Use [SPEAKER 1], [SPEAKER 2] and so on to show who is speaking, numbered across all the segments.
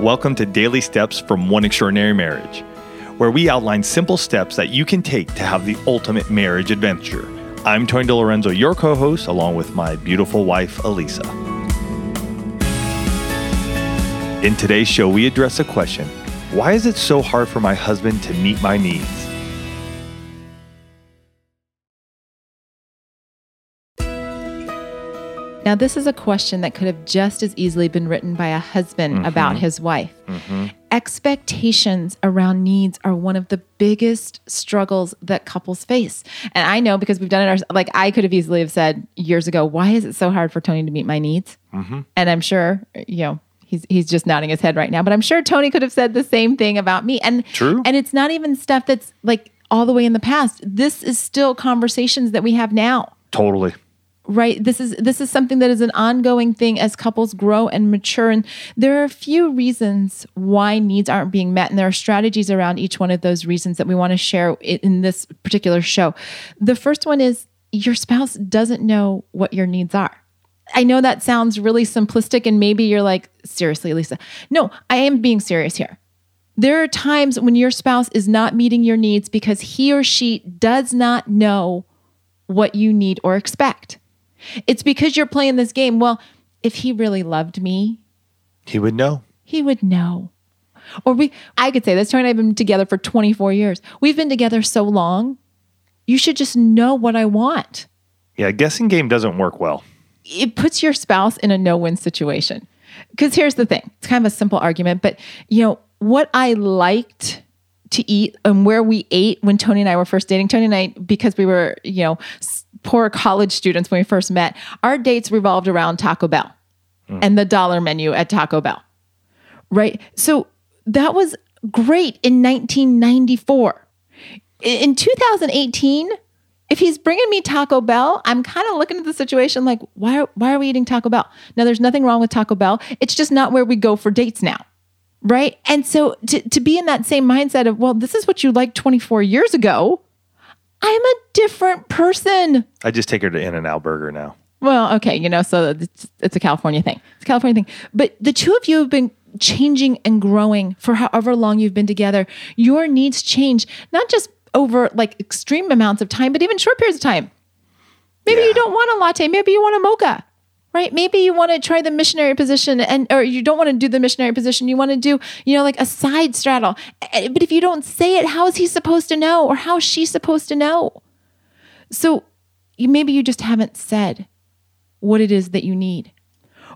[SPEAKER 1] Welcome to Daily Steps from One Extraordinary Marriage, where we outline simple steps that you can take to have the ultimate marriage adventure. I'm Tony DiLorenzo, your co host, along with my beautiful wife, Alisa. In today's show, we address a question Why is it so hard for my husband to meet my needs?
[SPEAKER 2] Now, this is a question that could have just as easily been written by a husband
[SPEAKER 1] Mm-hmm.
[SPEAKER 2] about his wife. Expectations around needs are one of the biggest struggles that couples face. And I know because we've done it, our, like I could have easily have said years ago, why is it so hard for Tony to meet my needs?
[SPEAKER 1] Mm-hmm.
[SPEAKER 2] And I'm sure, you know, he's he's just nodding his head right now, but I'm sure Tony could have said the same thing about me. And
[SPEAKER 1] True.
[SPEAKER 2] And it's not even stuff that's like all the way in the past. This is still conversations that we have now
[SPEAKER 1] Totally.
[SPEAKER 2] Right this is this is something that is an ongoing thing as couples grow and mature and there are a few reasons why needs aren't being met and there are strategies around each one of those reasons that we want to share in this particular show the first one is your spouse doesn't know what your needs are I know that sounds really simplistic, and maybe you're like, seriously, Lisa. No, I am being serious here. There are times when your spouse is not meeting your needs because he or she does not know what you need or expect. It's because you're playing this game. Well, if he really loved me,
[SPEAKER 1] He would know.
[SPEAKER 2] he would know. Or we I could say this, Tony and I have been together for 24 years. We've been together so long. You should just know what I want.
[SPEAKER 1] Yeah, guessing game doesn't work well.
[SPEAKER 2] It puts your spouse in a no-win situation. Because here's the thing. It's kind of a simple argument, but you know, what I liked to eat and where we ate when Tony and I were first dating. Tony and I, because we were, you know, poor college students when we first met, our dates revolved around Taco Bell mm. and the dollar menu at Taco Bell. Right. So that was great in 1994. In 2018, if he's bringing me Taco Bell, I'm kind of looking at the situation like, why, why are we eating Taco Bell? Now, there's nothing wrong with Taco Bell. It's just not where we go for dates now. Right. And so to, to be in that same mindset of, well, this is what you liked 24 years ago, I'm a different person.
[SPEAKER 1] I just take her to In N Out Burger now.
[SPEAKER 2] Well, okay, you know, so it's, it's a California thing. It's a California thing. But the two of you have been changing and growing for however long you've been together. Your needs change, not just over like extreme amounts of time, but even short periods of time. Maybe
[SPEAKER 1] Yeah.
[SPEAKER 2] you don't want a latte, maybe you want a mocha. Right? Maybe you want to try the missionary position and or you don't want to do the missionary position. You want to do, you know, like a side straddle. Eh, But if you don't say it, how is he supposed to know or how is she supposed to know? So you maybe you just haven't said what it is that you need.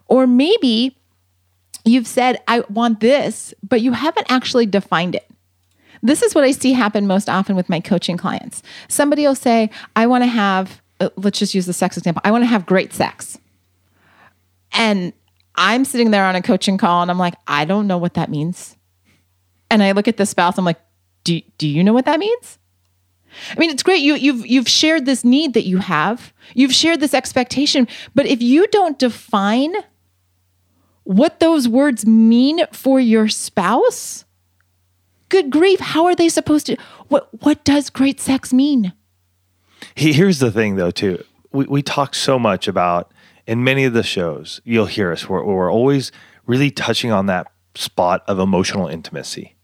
[SPEAKER 2] Or maybe you've said, I want this, but you haven't actually defined it. This is what I see happen most often with my coaching clients. Somebody will say, I want to have, uh, let's just use the sex example, I want to have great sex. And I'm sitting there on a coaching call and I'm like, I don't know what that means. And I look at the spouse, I'm like, do, do you know what that means? I mean, it's great. You, you've you've shared this need that you have. You've shared this expectation. But if you don't define what those words mean for your spouse, good grief, how are they supposed to? What what does great sex mean?
[SPEAKER 1] Here's the thing, though, too. We, we talk so much about, in many of the shows, you'll hear us, we're, we're always really touching on that spot of emotional intimacy.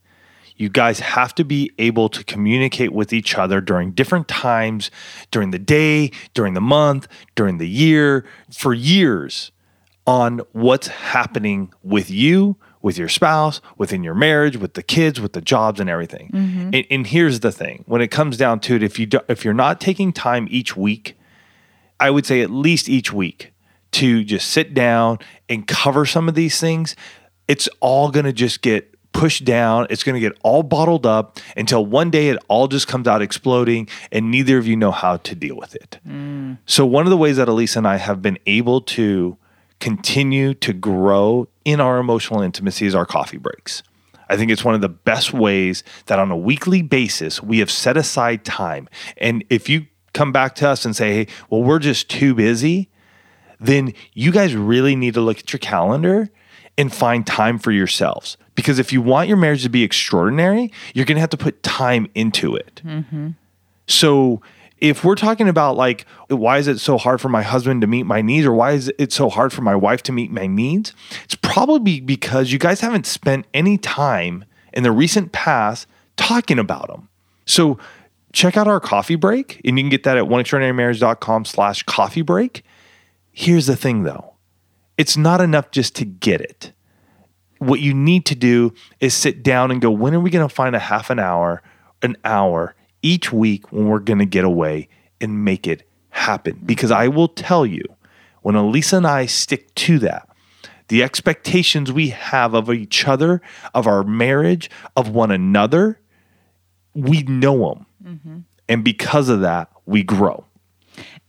[SPEAKER 1] You guys have to be able to communicate with each other during different times, during the day, during the month, during the year, for years on what's happening with you, with your spouse, within your marriage, with the kids, with the jobs and everything. Mm-hmm. And, and here's the thing: when it comes down to it, if you do, if you're not taking time each week, I would say at least each week to just sit down and cover some of these things, it's all going to just get pushed down. It's going to get all bottled up until one day it all just comes out exploding and neither of you know how to deal with it. Mm. So, one of the ways that Alisa and I have been able to continue to grow in our emotional intimacy is our coffee breaks. I think it's one of the best ways that on a weekly basis we have set aside time. And if you come back to us and say, hey, well, we're just too busy, then you guys really need to look at your calendar and find time for yourselves. Because if you want your marriage to be extraordinary, you're going to have to put time into it. Mm-hmm. So if we're talking about like why is it so hard for my husband to meet my needs or why is it so hard for my wife to meet my needs it's probably because you guys haven't spent any time in the recent past talking about them so check out our coffee break and you can get that at oneextraordinarymarriage.com slash coffee break here's the thing though it's not enough just to get it what you need to do is sit down and go when are we going to find a half an hour an hour each week when we're going to get away and make it happen. Because I will tell you, when Alisa and I stick to that, the expectations we have of each other, of our marriage, of one another, we know them. Mm-hmm. And because of that, we grow.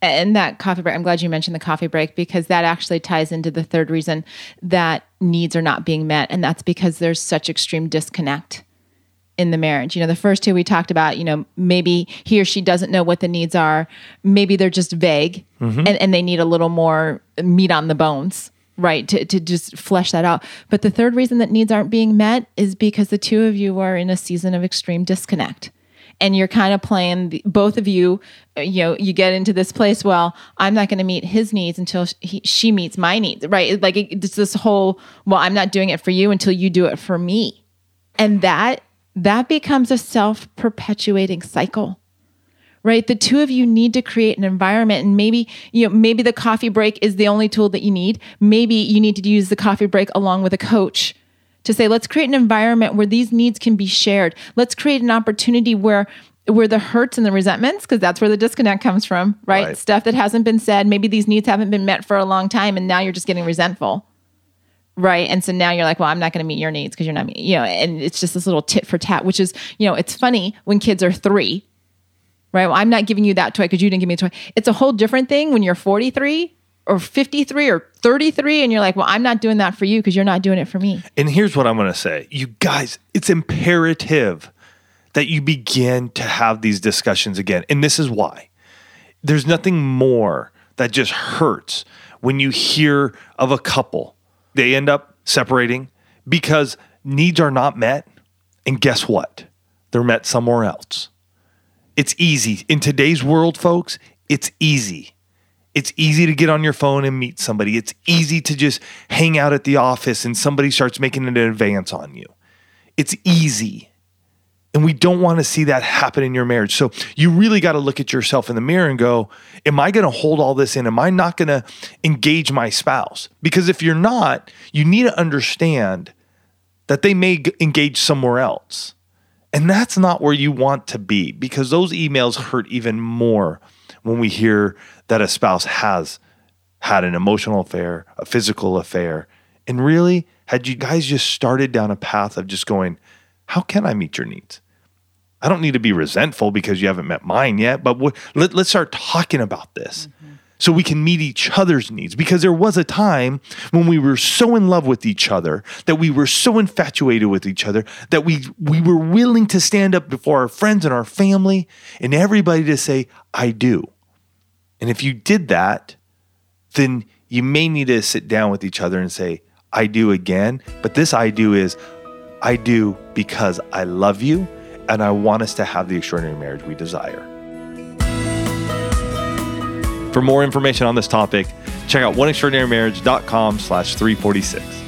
[SPEAKER 2] And that coffee break, I'm glad you mentioned the coffee break because that actually ties into the third reason that needs are not being met. And that's because there's such extreme disconnect in the marriage. You know, the first two we talked about, you know, maybe he or she doesn't know what the needs are. Maybe they're just vague mm-hmm. and, and they need a little more meat on the bones, right? To, to just flesh that out. But the third reason that needs aren't being met is because the two of you are in a season of extreme disconnect. And you're kind of playing the, both of you, uh, you know, you get into this place. Well, I'm not going to meet his needs until he, she meets my needs, right? Like it's this whole, well, I'm not doing it for you until you do it for me. And that that becomes a self perpetuating cycle right the two of you need to create an environment and maybe you know maybe the coffee break is the only tool that you need maybe you need to use the coffee break along with a coach to say let's create an environment where these needs can be shared. Let's create an opportunity where where the hurts and the resentments because that's where the disconnect comes from right? right. Stuff that hasn't been said. Maybe these needs haven't been met for a long time and now you're just getting resentful. Right? And so now you're like well i'm not going to meet your needs because you're not me you know and it's just this little tit for tat which is you know it's funny when kids are three right? Well i'm not giving you that toy because you didn't give me a toy. It's a whole different thing when you're 43 or 53 or 33 and you're like well i'm not doing that for you because you're not doing it for me
[SPEAKER 1] and here's what i'm going to say you guys it's imperative that you begin to have these discussions again and this is why there's nothing more that just hurts when you hear of a couple they end up separating because needs are not met. And guess what? They're met somewhere else. It's easy. In today's world, folks, it's easy. It's easy to get on your phone and meet somebody. It's easy to just hang out at the office and somebody starts making an advance on you. It's easy. And we don't want to see that happen in your marriage. So you really got to look at yourself in the mirror and go, Am I going to hold all this in? Am I not going to engage my spouse? Because if you're not, you need to understand that they may engage somewhere else. And that's not where you want to be because those emails hurt even more when we hear that a spouse has had an emotional affair, a physical affair. And really, had you guys just started down a path of just going, how can I meet your needs? I don't need to be resentful because you haven't met mine yet, but let, us start talking about this mm-hmm. so we can meet each other's needs. Because there was a time when we were so in love with each other, that we were so infatuated with each other, that we, we were willing to stand up before our friends and our family and everybody to say, I do. And if you did that, then you may need to sit down with each other and say, I do again. But this I do is, I do because I love you and I want us to have the extraordinary marriage we desire. For more information on this topic, check out oneextraordinarymarriage.com slash 346.